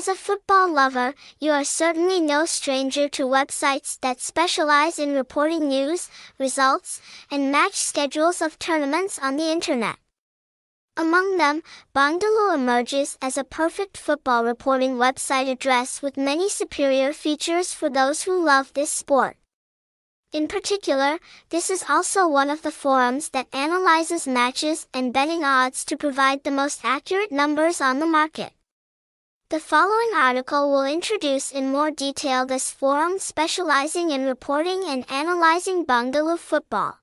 As a football lover, you are certainly no stranger to websites that specialize in reporting news, results, and match schedules of tournaments on the internet. Among them, Bongdalu emerges as a perfect football reporting website address with many superior features for those who love this sport. In particular, this is also one of the forums that analyzes matches and betting odds to provide the most accurate numbers on the market. The following article will introduce in more detail this forum specializing in reporting and analyzing Bongdalu football.